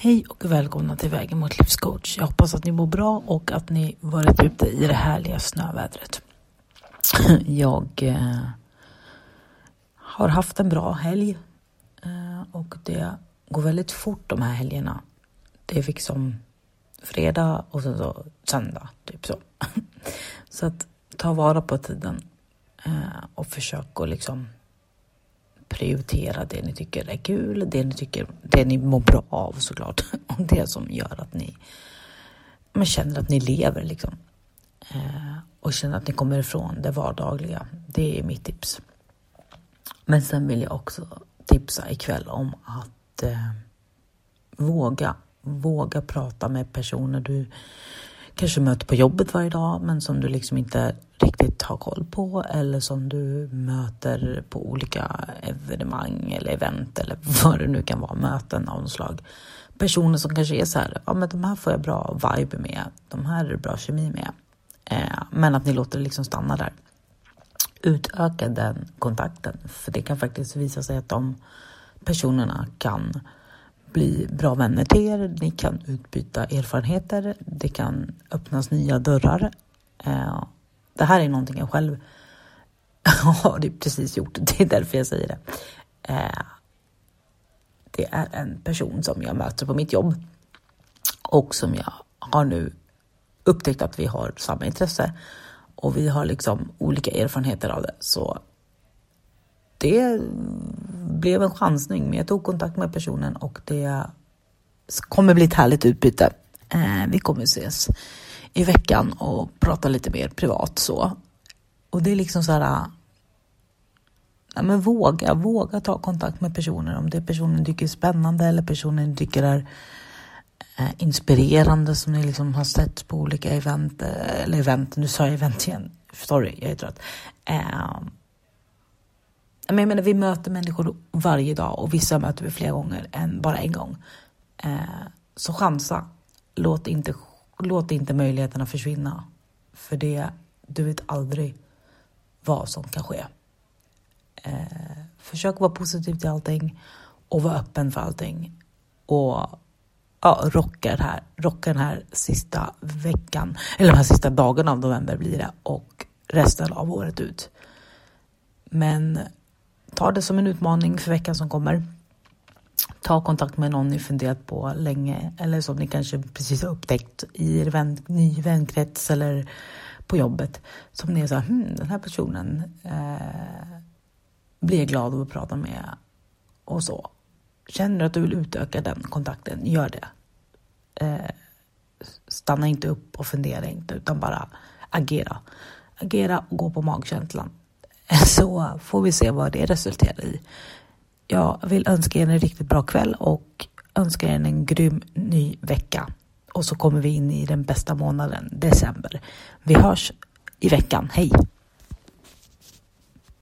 Hej och välkomna till Vägen mot livscoach. Jag hoppas att ni mår bra och att ni varit ute i det härliga snövädret. Jag eh, har haft en bra helg eh, och det går väldigt fort de här helgerna. Det är liksom fredag och sen så söndag, typ så. Så att ta vara på tiden eh, och försök att liksom prioritera det ni tycker är kul, det ni tycker, det ni mår bra av såklart. Och det som gör att ni men känner att ni lever liksom. Eh, och känner att ni kommer ifrån det vardagliga. Det är mitt tips. Men sen vill jag också tipsa ikväll om att eh, våga, våga prata med personer du kanske möter på jobbet varje dag men som du liksom inte riktigt har koll på eller som du möter på olika evenemang eller event eller vad det nu kan vara, möten av något slag. Personer som kanske är så här, ja men de här får jag bra vibe med, de här är det bra kemi med. Eh, men att ni låter det liksom stanna där. Utöka den kontakten, för det kan faktiskt visa sig att de personerna kan bli bra vänner till er. Ni kan utbyta erfarenheter. Det kan öppnas nya dörrar. Eh, det här är någonting jag själv har precis gjort. Det är därför jag säger det. Eh, det är en person som jag möter på mitt jobb och som jag har nu upptäckt att vi har samma intresse och vi har liksom olika erfarenheter av det. Så det blev en chansning, men jag tog kontakt med personen och det kommer bli ett härligt utbyte. Eh, vi kommer ses i veckan och prata lite mer privat så. Och det är liksom så här. Ja, men våga, våga ta kontakt med personer om det är personen tycker är spännande eller personen tycker är eh, inspirerande som ni liksom har sett på olika event, eh, eller event, nu sa jag event igen, sorry, jag är trött. Eh, men jag menar, vi möter människor varje dag och vissa möter vi flera gånger än bara en gång. Eh, så chansa. Låt inte, låt inte möjligheterna försvinna. För det, du vet aldrig vad som kan ske. Eh, försök vara positiv till allting och vara öppen för allting. Och ja, rocka, det här, rocka den här sista veckan, eller de här sista dagarna av november blir det och resten av året ut. Men ta det som en utmaning för veckan som kommer. Ta kontakt med någon ni funderat på länge eller som ni kanske precis har upptäckt i er vän, ny vänkrets eller på jobbet. Som ni är så här, hmm, den här personen eh, blir jag glad av att prata med och så. Känner du att du vill utöka den kontakten, gör det. Eh, stanna inte upp och fundera inte utan bara agera. Agera och gå på magkänslan. så får vi se vad det resulterar i. Jag vill önska er en riktigt bra kväll och önska er en grym ny vecka. Och så kommer vi in i den bästa månaden, december. Vi hörs i veckan. Hej!